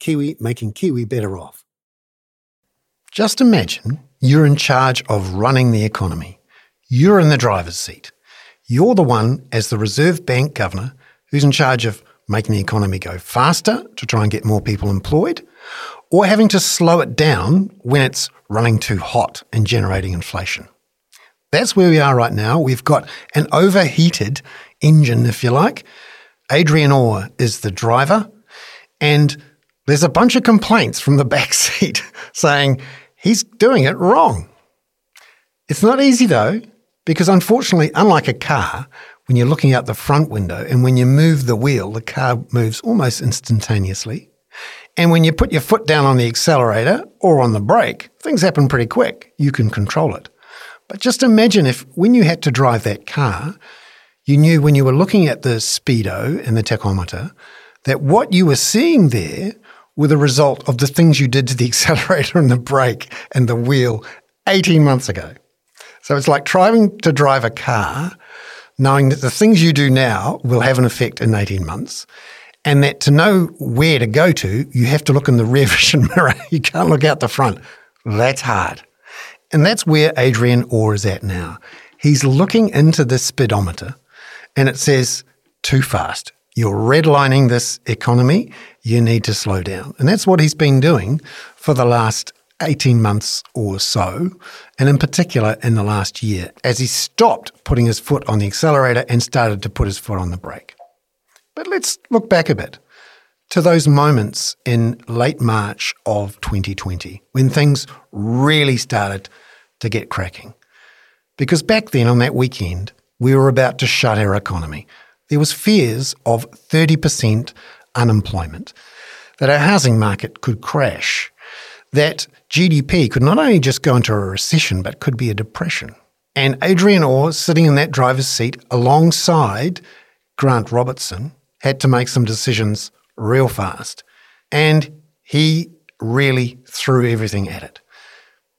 Kiwi making Kiwi better off. Just imagine you're in charge of running the economy. You're in the driver's seat. You're the one, as the Reserve Bank governor, who's in charge of making the economy go faster to try and get more people employed, or having to slow it down when it's running too hot and generating inflation. That's where we are right now. We've got an overheated engine, if you like. Adrian Orr is the driver, and there's a bunch of complaints from the back seat saying he's doing it wrong. It's not easy though, because unfortunately, unlike a car, when you're looking out the front window and when you move the wheel, the car moves almost instantaneously. And when you put your foot down on the accelerator or on the brake, things happen pretty quick. You can control it. But just imagine if when you had to drive that car, you knew when you were looking at the speedo and the tachometer that what you were seeing there were the result of the things you did to the accelerator and the brake and the wheel 18 months ago. So it's like trying to drive a car knowing that the things you do now will have an effect in 18 months and that to know where to go to, you have to look in the rear vision mirror. you can't look out the front. That's hard. And that's where Adrian Orr is at now. He's looking into the speedometer and it says, too fast. You're redlining this economy. You need to slow down. And that's what he's been doing for the last 18 months or so, and in particular in the last year, as he stopped putting his foot on the accelerator and started to put his foot on the brake. But let's look back a bit to those moments in late March of 2020 when things really started to get cracking. Because back then on that weekend, we were about to shut our economy. There was fears of 30% unemployment, that our housing market could crash, that GDP could not only just go into a recession, but could be a depression. And Adrian Orr, sitting in that driver's seat alongside Grant Robertson, had to make some decisions real fast. And he really threw everything at it.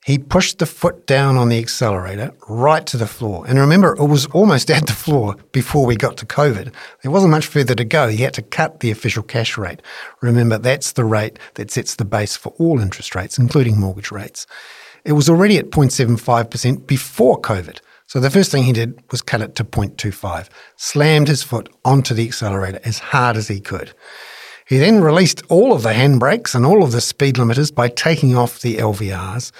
He pushed the foot down on the accelerator right to the floor. And remember, it was almost at the floor before we got to COVID. There wasn't much further to go. He had to cut the official cash rate. Remember, that's the rate that sets the base for all interest rates, including mortgage rates. It was already at 0.75% before COVID. So the first thing he did was cut it to 0.25, slammed his foot onto the accelerator as hard as he could. He then released all of the handbrakes and all of the speed limiters by taking off the LVRs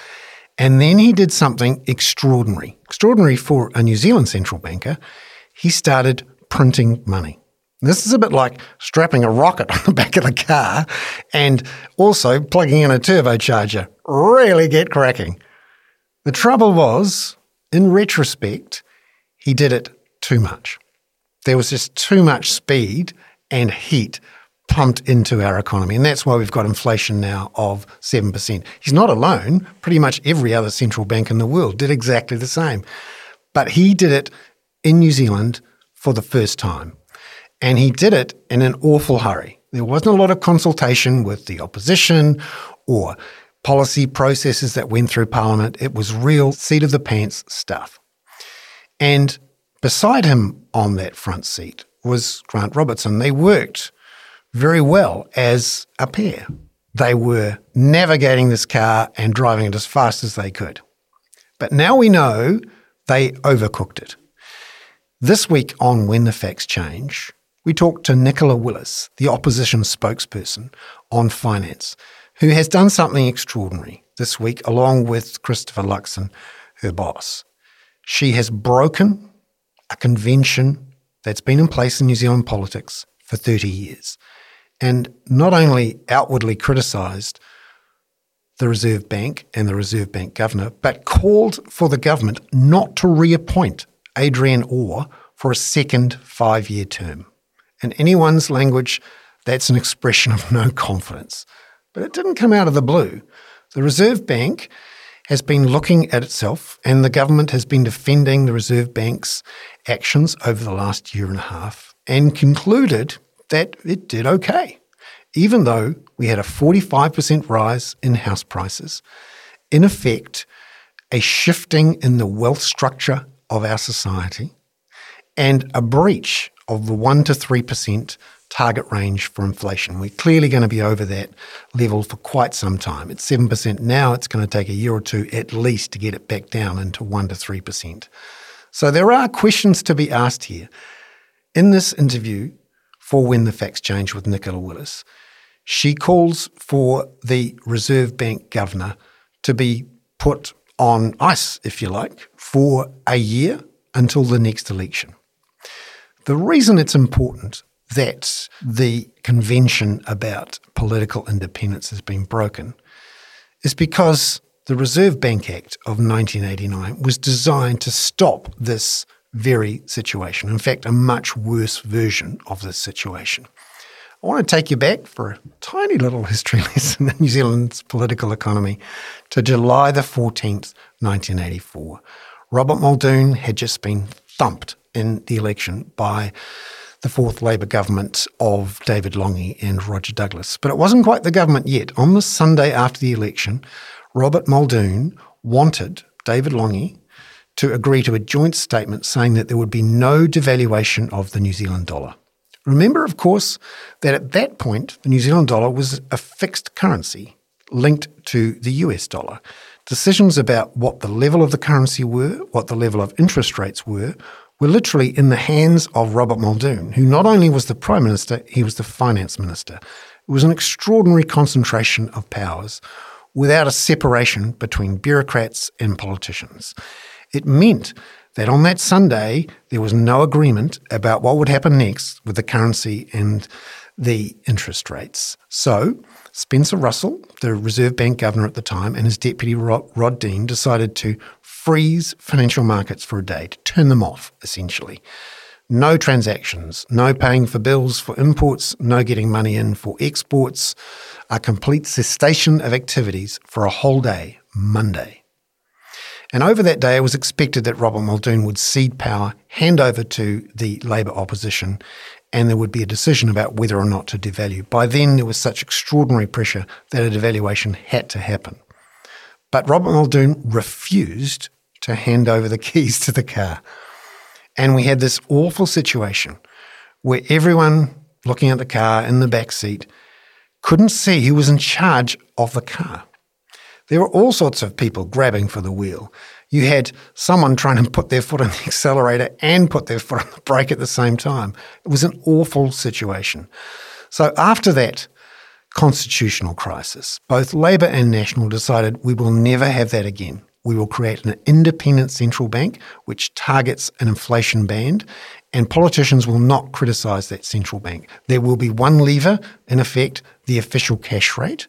and then he did something extraordinary, extraordinary for a New Zealand central banker. He started printing money. This is a bit like strapping a rocket on the back of the car and also plugging in a turbocharger. Really get cracking. The trouble was, in retrospect, he did it too much. There was just too much speed and heat pumped into our economy. And that's why we've got inflation now of 7%. He's not alone. Pretty much every other central bank in the world did exactly the same. But he did it in New Zealand for the first time. And he did it in an awful hurry. There wasn't a lot of consultation with the opposition or policy processes that went through Parliament. It was real seat of the pants stuff. And beside him on that front seat was Grant Robertson. They worked very well as a pair. They were navigating this car and driving it as fast as they could. But now we know they overcooked it. This week on When the Facts Change, we talked to Nicola Willis, the opposition spokesperson on finance, who has done something extraordinary this week along with Christopher Luxon, her boss. She has broken a convention that's been in place in New Zealand politics for 30 years and not only outwardly criticised the Reserve Bank and the Reserve Bank governor, but called for the government not to reappoint Adrian Orr for a second five year term. In anyone's language, that's an expression of no confidence. but it didn't come out of the blue. The Reserve Bank has been looking at itself, and the government has been defending the Reserve Bank's actions over the last year and a half and concluded that it did okay, even though we had a 45% rise in house prices. In effect, a shifting in the wealth structure of our society and a breach of the 1 to 3% target range for inflation. We're clearly going to be over that level for quite some time. It's 7% now. It's going to take a year or two at least to get it back down into 1 to 3%. So there are questions to be asked here. In this interview for When the Facts Change with Nicola Willis, she calls for the Reserve Bank governor to be put on ice, if you like, for a year until the next election. The reason it's important that the convention about political independence has been broken is because the Reserve Bank Act of 1989 was designed to stop this very situation. In fact, a much worse version of this situation. I want to take you back for a tiny little history lesson in New Zealand's political economy to July the 14th, 1984. Robert Muldoon had just been thumped in the election by the fourth Labour government of David Lange and Roger Douglas. But it wasn't quite the government yet. On the Sunday after the election, Robert Muldoon wanted David Lange to agree to a joint statement saying that there would be no devaluation of the New Zealand dollar. Remember, of course, that at that point, the New Zealand dollar was a fixed currency linked to the US dollar. Decisions about what the level of the currency were, what the level of interest rates were, were literally in the hands of Robert Muldoon, who not only was the Prime Minister, he was the Finance Minister. It was an extraordinary concentration of powers without a separation between bureaucrats and politicians. It meant that on that Sunday, there was no agreement about what would happen next with the currency and the interest rates. So, Spencer Russell, the Reserve Bank governor at the time, and his deputy Rod Dean decided to freeze financial markets for a day, to turn them off, essentially. No transactions, no paying for bills for imports, no getting money in for exports, a complete cessation of activities for a whole day, Monday. And over that day, it was expected that Robert Muldoon would cede power, hand over to the Labour opposition, and there would be a decision about whether or not to devalue. By then, there was such extraordinary pressure that a devaluation had to happen. But Robert Muldoon refused to hand over the keys to the car. And we had this awful situation where everyone looking at the car in the back seat couldn't see who was in charge of the car. There were all sorts of people grabbing for the wheel. You had someone trying to put their foot on the accelerator and put their foot on the brake at the same time. It was an awful situation. So after that constitutional crisis, both Labour and National decided we will never have that again we will create an independent central bank which targets an inflation band, and politicians will not criticise that central bank. There will be one lever, in effect, the official cash rate,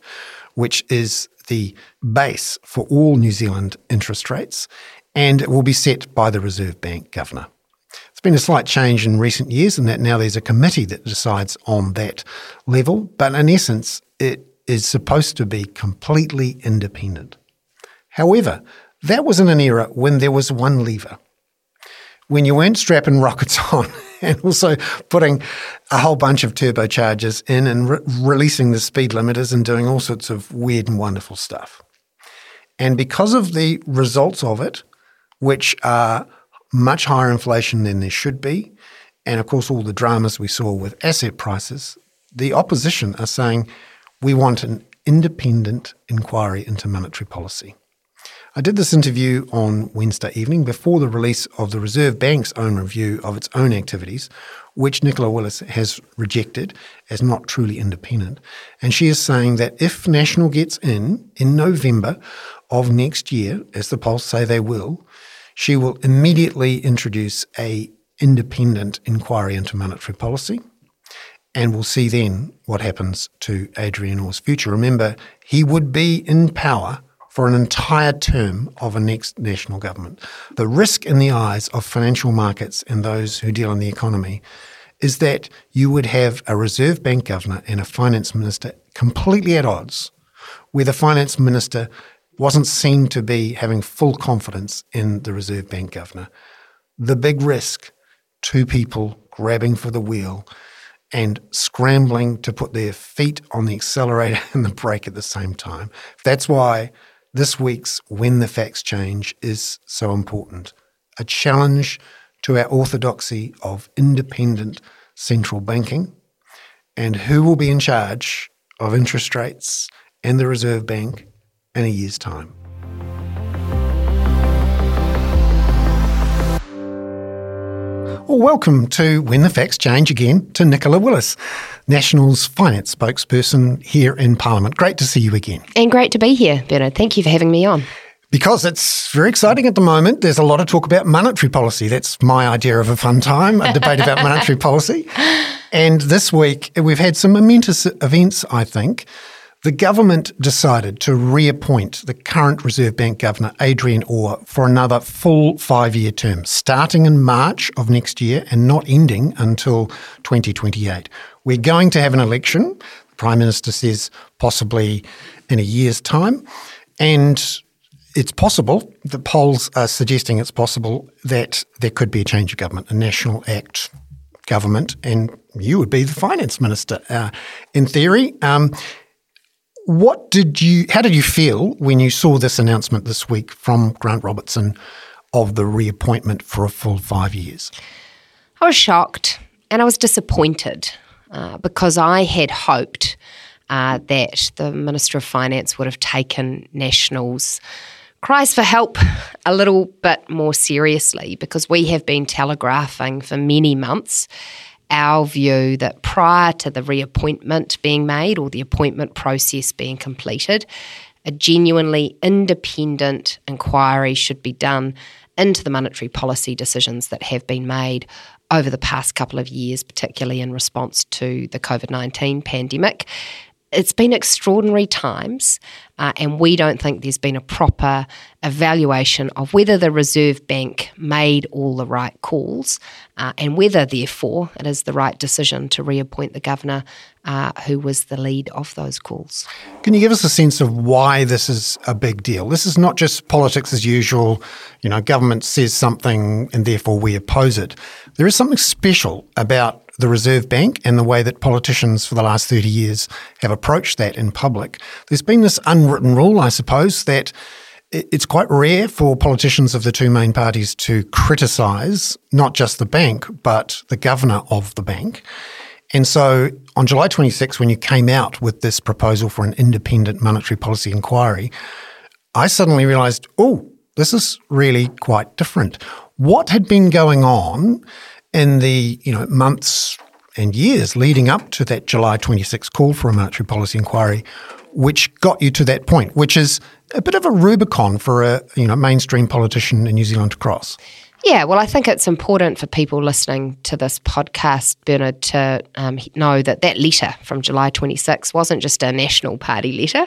which is the base for all New Zealand interest rates, and it will be set by the Reserve Bank governor. It's been a slight change in recent years in that now there's a committee that decides on that level, but in essence, it is supposed to be completely independent. However, that was in an era when there was one lever. When you weren't strapping rockets on and also putting a whole bunch of turbochargers in and re- releasing the speed limiters and doing all sorts of weird and wonderful stuff. And because of the results of it, which are much higher inflation than there should be, and of course all the dramas we saw with asset prices, the opposition are saying we want an independent inquiry into monetary policy. I did this interview on Wednesday evening before the release of the Reserve Bank's own review of its own activities, which Nicola Willis has rejected as not truly independent. And she is saying that if National gets in in November of next year, as the polls say they will, she will immediately introduce a independent inquiry into monetary policy. And we'll see then what happens to Adrian Orr's future. Remember, he would be in power for an entire term of a next national government. The risk in the eyes of financial markets and those who deal in the economy is that you would have a Reserve Bank governor and a finance minister completely at odds where the finance minister wasn't seen to be having full confidence in the Reserve Bank governor. The big risk two people grabbing for the wheel and scrambling to put their feet on the accelerator and the brake at the same time. That's why this week's When the Facts Change is so important. A challenge to our orthodoxy of independent central banking and who will be in charge of interest rates and the Reserve Bank in a year's time. Well, welcome to When the Facts Change again to Nicola Willis, National's finance spokesperson here in Parliament. Great to see you again. And great to be here, Bernard. Thank you for having me on. Because it's very exciting at the moment. There's a lot of talk about monetary policy. That's my idea of a fun time, a debate about monetary policy. And this week, we've had some momentous events, I think. The government decided to reappoint the current Reserve Bank Governor, Adrian Orr, for another full five year term, starting in March of next year and not ending until 2028. We're going to have an election, the Prime Minister says possibly in a year's time. And it's possible, the polls are suggesting it's possible that there could be a change of government, a national act government, and you would be the finance minister uh, in theory. Um, what did you? How did you feel when you saw this announcement this week from Grant Robertson of the reappointment for a full five years? I was shocked and I was disappointed uh, because I had hoped uh, that the Minister of Finance would have taken Nationals cries for help a little bit more seriously because we have been telegraphing for many months our view that prior to the reappointment being made or the appointment process being completed, a genuinely independent inquiry should be done into the monetary policy decisions that have been made over the past couple of years, particularly in response to the COVID 19 pandemic it's been extraordinary times, uh, and we don't think there's been a proper evaluation of whether the Reserve Bank made all the right calls uh, and whether, therefore, it is the right decision to reappoint the governor uh, who was the lead of those calls. Can you give us a sense of why this is a big deal? This is not just politics as usual, you know, government says something and therefore we oppose it. There is something special about the Reserve Bank and the way that politicians for the last 30 years have approached that in public. There's been this unwritten rule, I suppose, that it's quite rare for politicians of the two main parties to criticise not just the bank, but the governor of the bank. And so on July 26, when you came out with this proposal for an independent monetary policy inquiry, I suddenly realised, oh, this is really quite different. What had been going on in the you know months and years leading up to that July 26 call for a monetary policy inquiry, which got you to that point, which is a bit of a Rubicon for a you know mainstream politician in New Zealand to cross. Yeah, well, I think it's important for people listening to this podcast, Bernard, to um, know that that letter from July 26 wasn't just a National Party letter,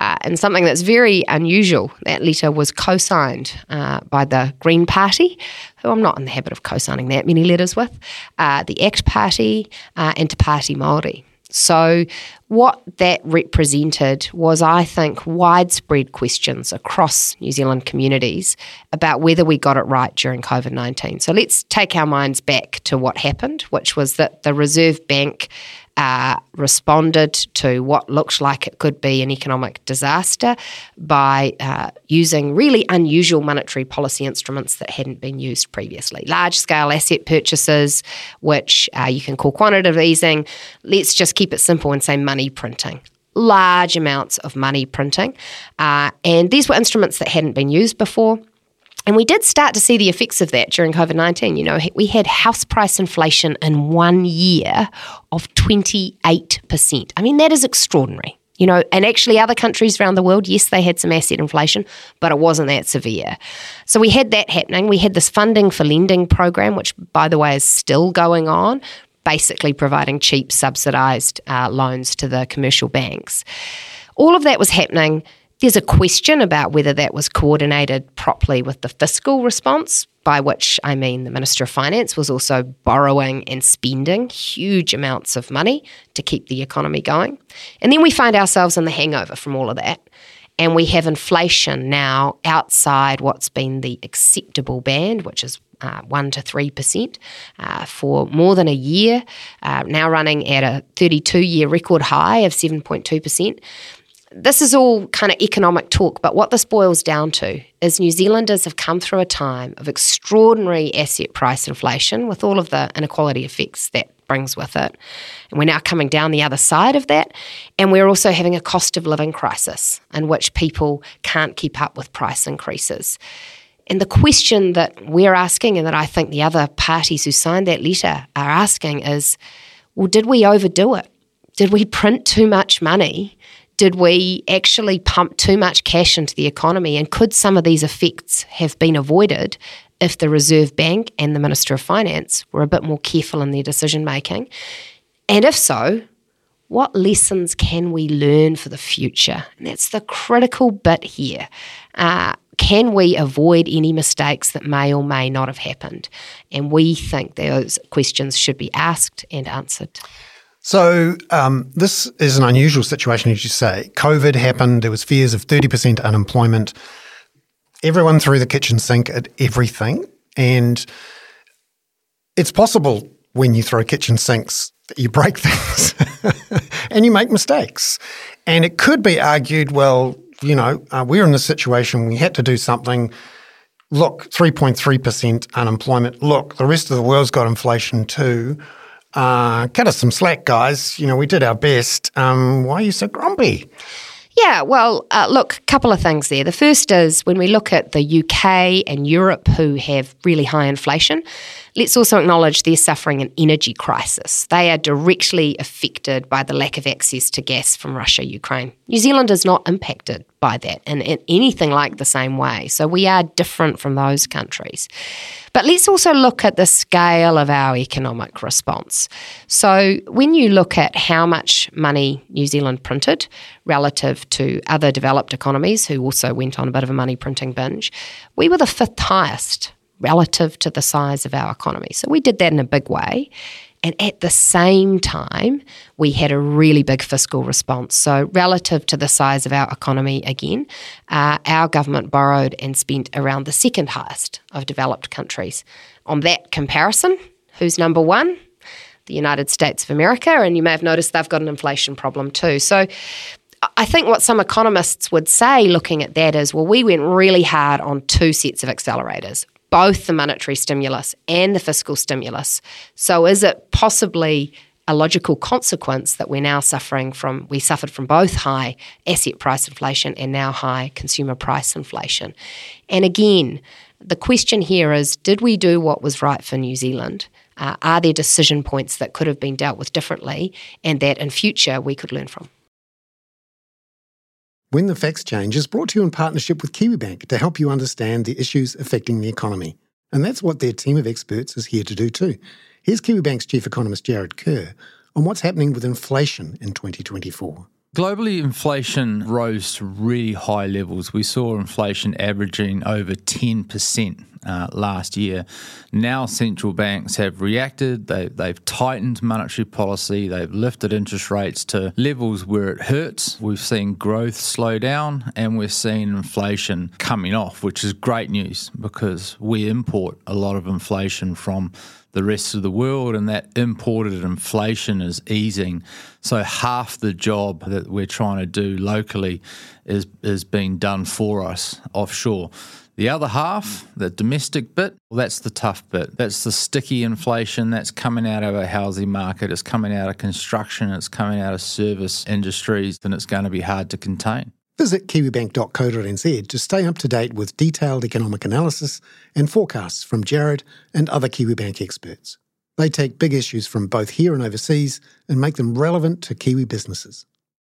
uh, and something that's very unusual. That letter was co signed uh, by the Green Party, who I'm not in the habit of co signing that many letters with, uh, the ACT Party, uh, and Te Pāti Māori. So, what that represented was, I think, widespread questions across New Zealand communities about whether we got it right during COVID 19. So, let's take our minds back to what happened, which was that the Reserve Bank uh, responded to what looked like it could be an economic disaster by uh, using really unusual monetary policy instruments that hadn't been used previously. Large scale asset purchases, which uh, you can call quantitative easing. Let's just keep it simple and say money printing large amounts of money printing. Uh, and these were instruments that hadn't been used before. And we did start to see the effects of that during COVID 19. You know, we had house price inflation in one year of 28%. I mean, that is extraordinary. You know, and actually, other countries around the world, yes, they had some asset inflation, but it wasn't that severe. So we had that happening. We had this funding for lending program, which, by the way, is still going on, basically providing cheap, subsidised uh, loans to the commercial banks. All of that was happening There's a question about whether that was coordinated properly with the fiscal response, by which I mean the Minister of Finance was also borrowing and spending huge amounts of money to keep the economy going. And then we find ourselves in the hangover from all of that. And we have inflation now outside what's been the acceptable band, which is uh, 1 to 3% uh, for more than a year, uh, now running at a 32 year record high of 7.2% this is all kind of economic talk, but what this boils down to is New Zealanders have come through a time of extraordinary asset price inflation with all of the inequality effects that brings with it. And we're now coming down the other side of that. And we're also having a cost of living crisis in which people can't keep up with price increases. And the question that we're asking, and that I think the other parties who signed that letter are asking, is well, did we overdo it? Did we print too much money? Did we actually pump too much cash into the economy? And could some of these effects have been avoided if the Reserve Bank and the Minister of Finance were a bit more careful in their decision making? And if so, what lessons can we learn for the future? And that's the critical bit here. Uh, can we avoid any mistakes that may or may not have happened? And we think those questions should be asked and answered. So um, this is an unusual situation, as you say. COVID happened. There was fears of thirty percent unemployment. Everyone threw the kitchen sink at everything, and it's possible when you throw kitchen sinks that you break things and you make mistakes. And it could be argued, well, you know, uh, we're in this situation. We had to do something. Look, three point three percent unemployment. Look, the rest of the world's got inflation too uh, cut us some slack, guys. You know, we did our best. Um, why are you so grumpy? Yeah, well, uh, look, a couple of things there. The first is when we look at the UK and Europe who have really high inflation, let's also acknowledge they're suffering an energy crisis. They are directly affected by the lack of access to gas from Russia, Ukraine. New Zealand is not impacted by that in, in anything like the same way. So we are different from those countries. But let's also look at the scale of our economic response. So when you look at how much money New Zealand printed relative to other developed economies who also went on a bit of a money printing binge, we were the fifth highest relative to the size of our economy. So we did that in a big way. And at the same time, we had a really big fiscal response. So, relative to the size of our economy, again, uh, our government borrowed and spent around the second highest of developed countries. On that comparison, who's number one? The United States of America. And you may have noticed they've got an inflation problem too. So, I think what some economists would say looking at that is well, we went really hard on two sets of accelerators both the monetary stimulus and the fiscal stimulus. So, is it possibly a logical consequence that we're now suffering from? We suffered from both high asset price inflation and now high consumer price inflation. And again, the question here is did we do what was right for New Zealand? Uh, are there decision points that could have been dealt with differently and that in future we could learn from? When the Facts Change is brought to you in partnership with KiwiBank to help you understand the issues affecting the economy. And that's what their team of experts is here to do too. Here's KiwiBank's chief economist Jarrod Kerr on what's happening with inflation in 2024. Globally, inflation rose to really high levels. We saw inflation averaging over 10% uh, last year. Now, central banks have reacted, they, they've tightened monetary policy, they've lifted interest rates to levels where it hurts. We've seen growth slow down and we're seeing inflation coming off, which is great news because we import a lot of inflation from the rest of the world, and that imported inflation is easing. So half the job that we're trying to do locally is is being done for us offshore. The other half, the domestic bit, well, that's the tough bit. That's the sticky inflation that's coming out of a housing market. It's coming out of construction. It's coming out of service industries, and it's going to be hard to contain. Visit kiwibank.co.nz to stay up to date with detailed economic analysis and forecasts from Jarrod and other KiwiBank experts. They take big issues from both here and overseas and make them relevant to Kiwi businesses.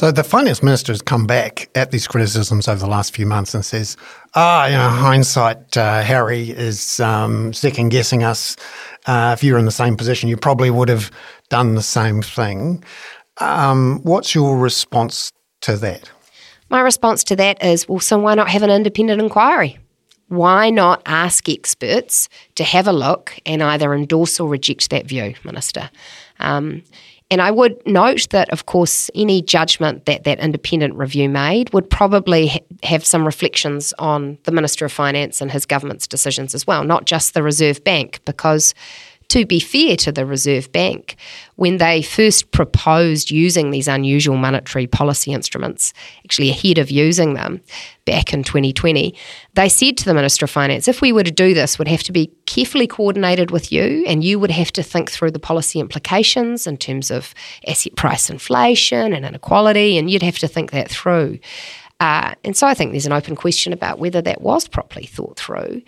So the finance minister has come back at these criticisms over the last few months and says, "Ah, you know, hindsight, uh, Harry is um, second guessing us. Uh, if you were in the same position, you probably would have done the same thing." Um, what's your response to that? My response to that is, well, so why not have an independent inquiry? Why not ask experts to have a look and either endorse or reject that view, Minister? Um, and I would note that, of course, any judgment that that independent review made would probably ha- have some reflections on the Minister of Finance and his government's decisions as well, not just the Reserve Bank, because to be fair to the Reserve Bank, when they first proposed using these unusual monetary policy instruments, actually ahead of using them back in 2020, they said to the Minister of Finance, if we were to do this, would have to be carefully coordinated with you, and you would have to think through the policy implications in terms of asset price inflation and inequality, and you'd have to think that through. Uh, and so I think there's an open question about whether that was properly thought through.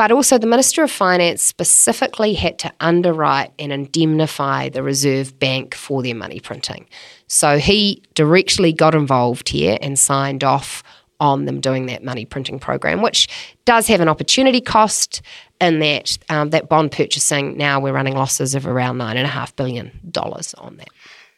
But also, the Minister of Finance specifically had to underwrite and indemnify the Reserve Bank for their money printing. So he directly got involved here and signed off on them doing that money printing program, which does have an opportunity cost in that um, that bond purchasing. Now we're running losses of around nine and a half billion dollars on that.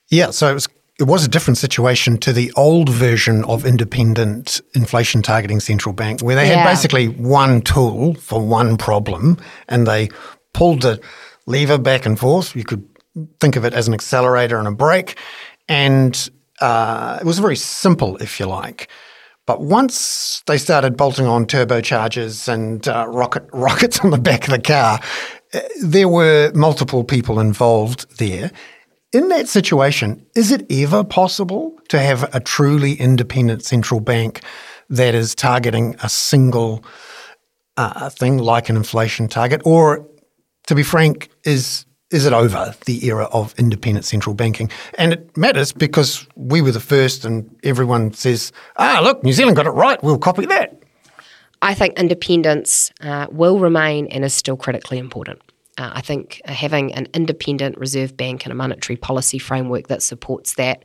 Yeah, so it was it was a different situation to the old version of independent inflation targeting central bank, where they Yeah. had basically one tool for one problem and they pulled the lever back and forth. You could think of it as an accelerator and a brake. And uh, it was very simple, if you like. But once they started bolting on turbochargers and uh, rocket rockets on the back of the car, uh, there were multiple people involved there. In that situation, is it ever possible to have a truly independent central bank that is targeting a single uh, thing like an inflation target? Or, to be frank, is is it over the era of independent central banking? And it matters because we were the first, and everyone says, "Ah, look, New Zealand got it right. We'll copy that." I think independence uh, will remain and is still critically important. Uh, I think having an independent reserve bank and a monetary policy framework that supports that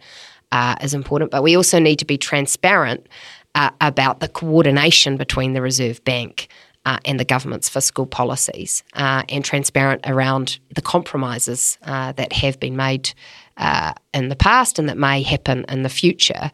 uh, is important. But we also need to be transparent uh, about the coordination between the Reserve Bank uh, and the government's fiscal policies, uh, and transparent around the compromises uh, that have been made uh, in the past and that may happen in the future.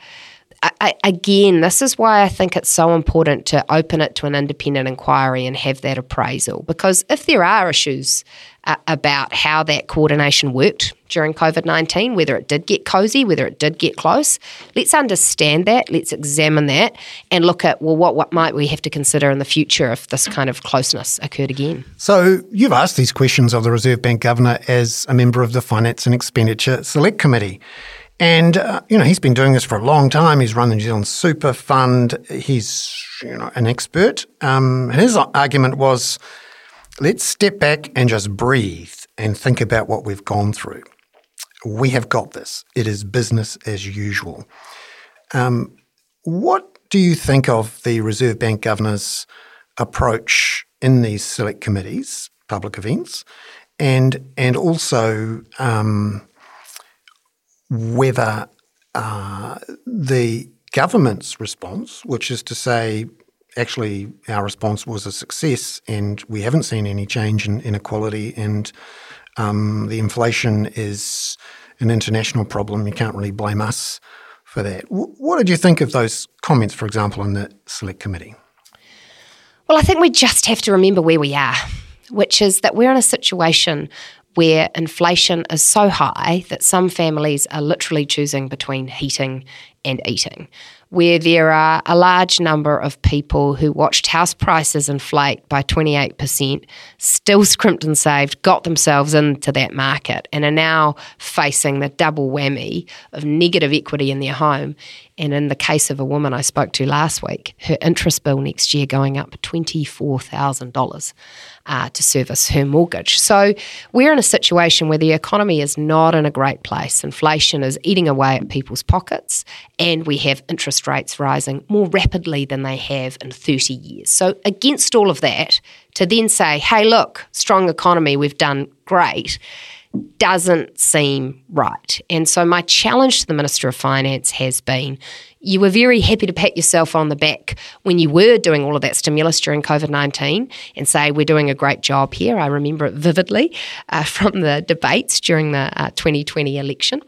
I, again, this is why I think it's so important to open it to an independent inquiry and have that appraisal. Because if there are issues uh, about how that coordination worked during COVID 19, whether it did get cozy, whether it did get close, let's understand that, let's examine that, and look at, well, what, what might we have to consider in the future if this kind of closeness occurred again? So you've asked these questions of the Reserve Bank Governor as a member of the Finance and Expenditure Select Committee. And, uh, you know, he's been doing this for a long time. He's run the New Zealand Super Fund. He's, you know, an expert. Um, and his argument was let's step back and just breathe and think about what we've gone through. We have got this. It is business as usual. Um, what do you think of the Reserve Bank Governor's approach in these select committees, public events, and and also um, whether uh, the government's response, which is to say, actually, our response was a success, and we haven't seen any change in inequality, and um, the inflation is an international problem. You can't really blame us for that. W- what did you think of those comments, for example, in the select committee? Well, I think we just have to remember where we are. which is that we're in a situation where inflation is so high that some families are literally choosing between heating and eating where there are a large number of people who watched house prices inflate by 28%, still scrimped and saved, got themselves into that market, and are now facing the double whammy of negative equity in their home. And in the case of a woman I spoke to last week, her interest bill next year going up $24,000 uh, to service her mortgage. So we're in a situation where the economy is not in a great place. Inflation is eating away at people's pockets, and we have interest rates rising more rapidly than they have in 30 years. So, against all of that, to then say, hey, look, strong economy, we've done great doesn't seem right. And so, my challenge to the Minister of Finance has been you were very happy to pat yourself on the back when you were doing all of that stimulus during COVID 19 and say, We're doing a great job here. I remember it vividly uh, from the debates during the uh, 2020 election.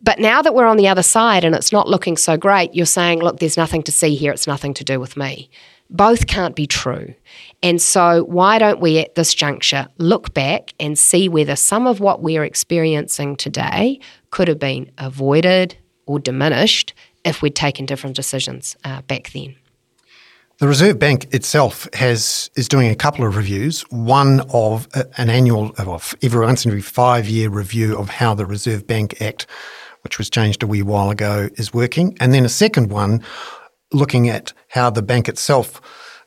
But now that we're on the other side and it's not looking so great, you're saying, Look, there's nothing to see here, it's nothing to do with me. Both can't be true. And so, why don't we at this juncture look back and see whether some of what we're experiencing today could have been avoided or diminished if we'd taken different decisions uh, back then. The Reserve Bank itself has is doing a couple of reviews. One of uh, an annual, of every once in every five year review of how the Reserve Bank Act, which was changed a wee while ago, is working, and then a second one looking at how the bank itself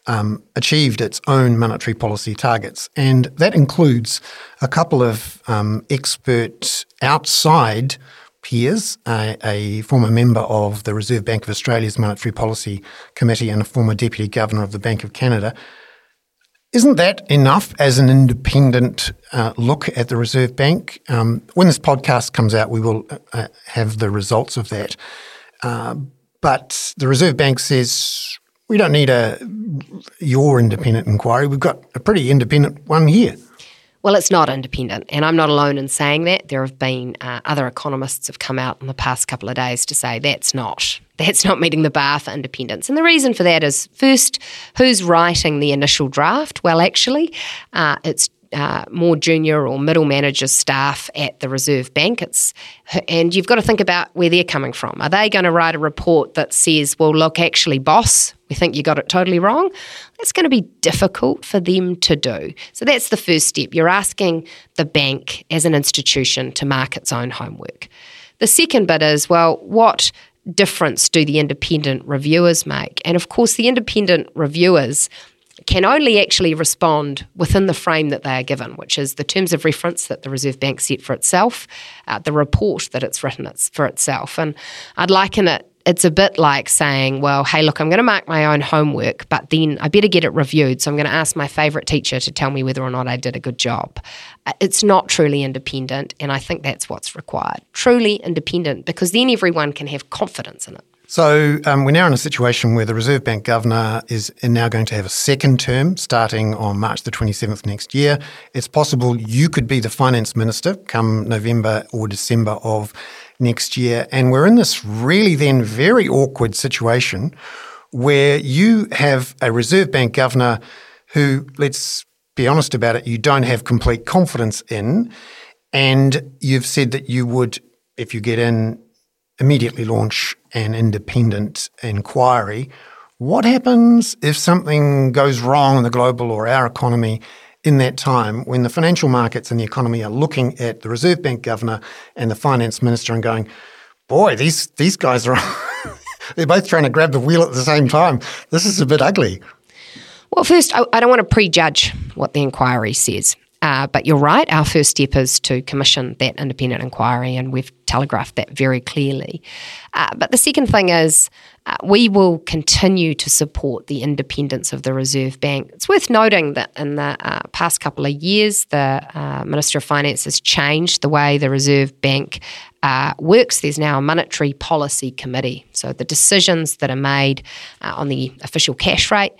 um, achieved its own monetary policy targets, and that includes a couple of um, experts outside peers, a, a, former member of the Reserve Bank of Australia's Monetary Policy Committee and a former Deputy Governor of the Bank of Canada. Isn't that enough as an independent uh, look at the Reserve Bank? Um, when this podcast comes out, we will uh, have the results of that. Uh, but the Reserve Bank says we don't need a your independent inquiry. We've got a pretty independent one here. Well, it's not independent, and I'm not alone in saying that. There have been uh, other economists have come out in the past couple of days to say that's not that's not meeting the bar for independence. And the reason for that is first, who's writing the initial draft? Well, actually, uh, it's uh, more junior or middle manager staff at the Reserve Bank. It's, and you've got to think about where they're coming from. Are they going to write a report that says, well, look, actually, boss, we think you got it totally wrong? That's going to be difficult for them to do. So that's the first step. You're asking the bank as an institution to mark its own homework. The second bit is, well, what difference do the independent reviewers make? And of course, the independent reviewers can only actually respond within the frame that they are given, which is the terms of reference that the Reserve Bank set for itself, uh, the report that it's written for itself. And I'd liken it it's a bit like saying, well, hey, look, I'm going to mark my own homework, but then I better get it reviewed. So I'm going to ask my favourite teacher to tell me whether or not I did a good job. Uh, it's not truly independent, and I think that's what's required. Truly independent, because then everyone can have confidence in it. So um, we're now in a situation where the Reserve Bank governor is now going to have a second term starting on March the 27th next year. It's possible you could be the finance minister come November or December of next year. And we're in this really then very awkward situation where you have a Reserve Bank governor who, let's be honest about it, you don't have complete confidence in. And you've said that you would, if you get in, immediately launch an independent inquiry. What happens if something goes wrong in the global or our economy in that time when the financial markets and the economy are looking at the Reserve Bank governor and the finance minister and going, boy, these, these guys are, they're both trying to grab the wheel at the same time. This is a bit ugly. Well, first, I, I don't want to prejudge what the inquiry says. Uh, but you're right, our first step is to commission that independent inquiry, and we've telegraphed that very clearly. Uh, but the second thing is uh, we will continue to support the independence of the Reserve Bank. It's worth noting that in the uh, past couple of years, the uh, Minister of Finance has changed the way the Reserve Bank uh, works. There's now a monetary policy committee. So the decisions that are made uh, on the official cash rate,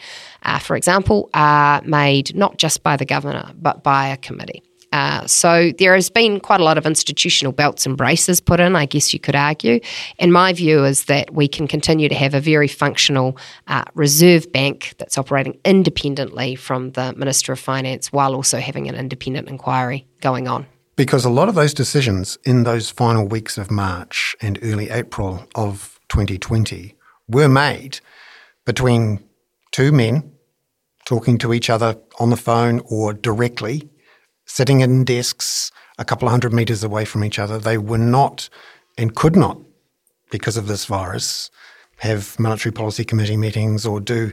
uh, for example, are made not just by the governor, but by a committee. Uh, so there has been quite a lot of institutional belts and braces put in, I guess you could argue. And my view is that we can continue to have a very functional uh, reserve bank that's operating independently from the Minister of Finance while also having an independent inquiry going on. Because a lot of those decisions in those final weeks of March and early April of 2020 were made between two men talking to each other on the phone or directly sitting in desks a couple of hundred meters away from each other. They were not and could not, because of this virus, have monetary policy committee meetings or do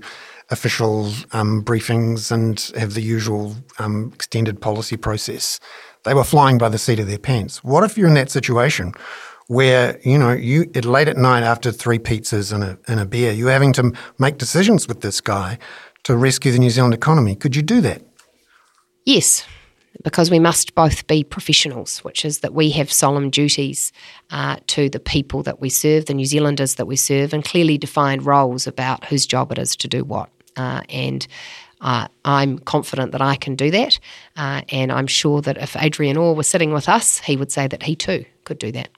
official um, briefings and have the usual um, extended policy process. They were flying by the seat of their pants. What if you're in that situation where you know you at late at night after three pizzas and a, and a beer, you're having to make decisions with this guy to rescue the New Zealand economy? Could you do that? Yes, because we must both be professionals, which is that we have solemn duties uh, to the people that we serve, the New Zealanders that we serve, and clearly defined roles about whose job it is to do what. Uh, and uh, I'm confident that I can do that. Uh, and I'm sure that if Adrian Orr was sitting with us, he would say that he too could do that.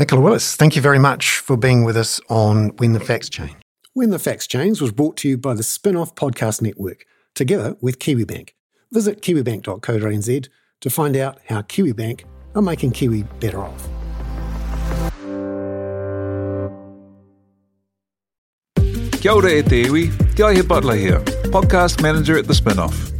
Nicola Willis, thank you very much for being with us on When the Facts Change. When the Facts Change was brought to you by the Spinoff Podcast Network, together with KiwiBank. Visit kiwibank.co.nz to find out how KiwiBank are making Kiwi better off. Kia ora e te iwi, Te Aihe Butler here, podcast manager at The Spinoff.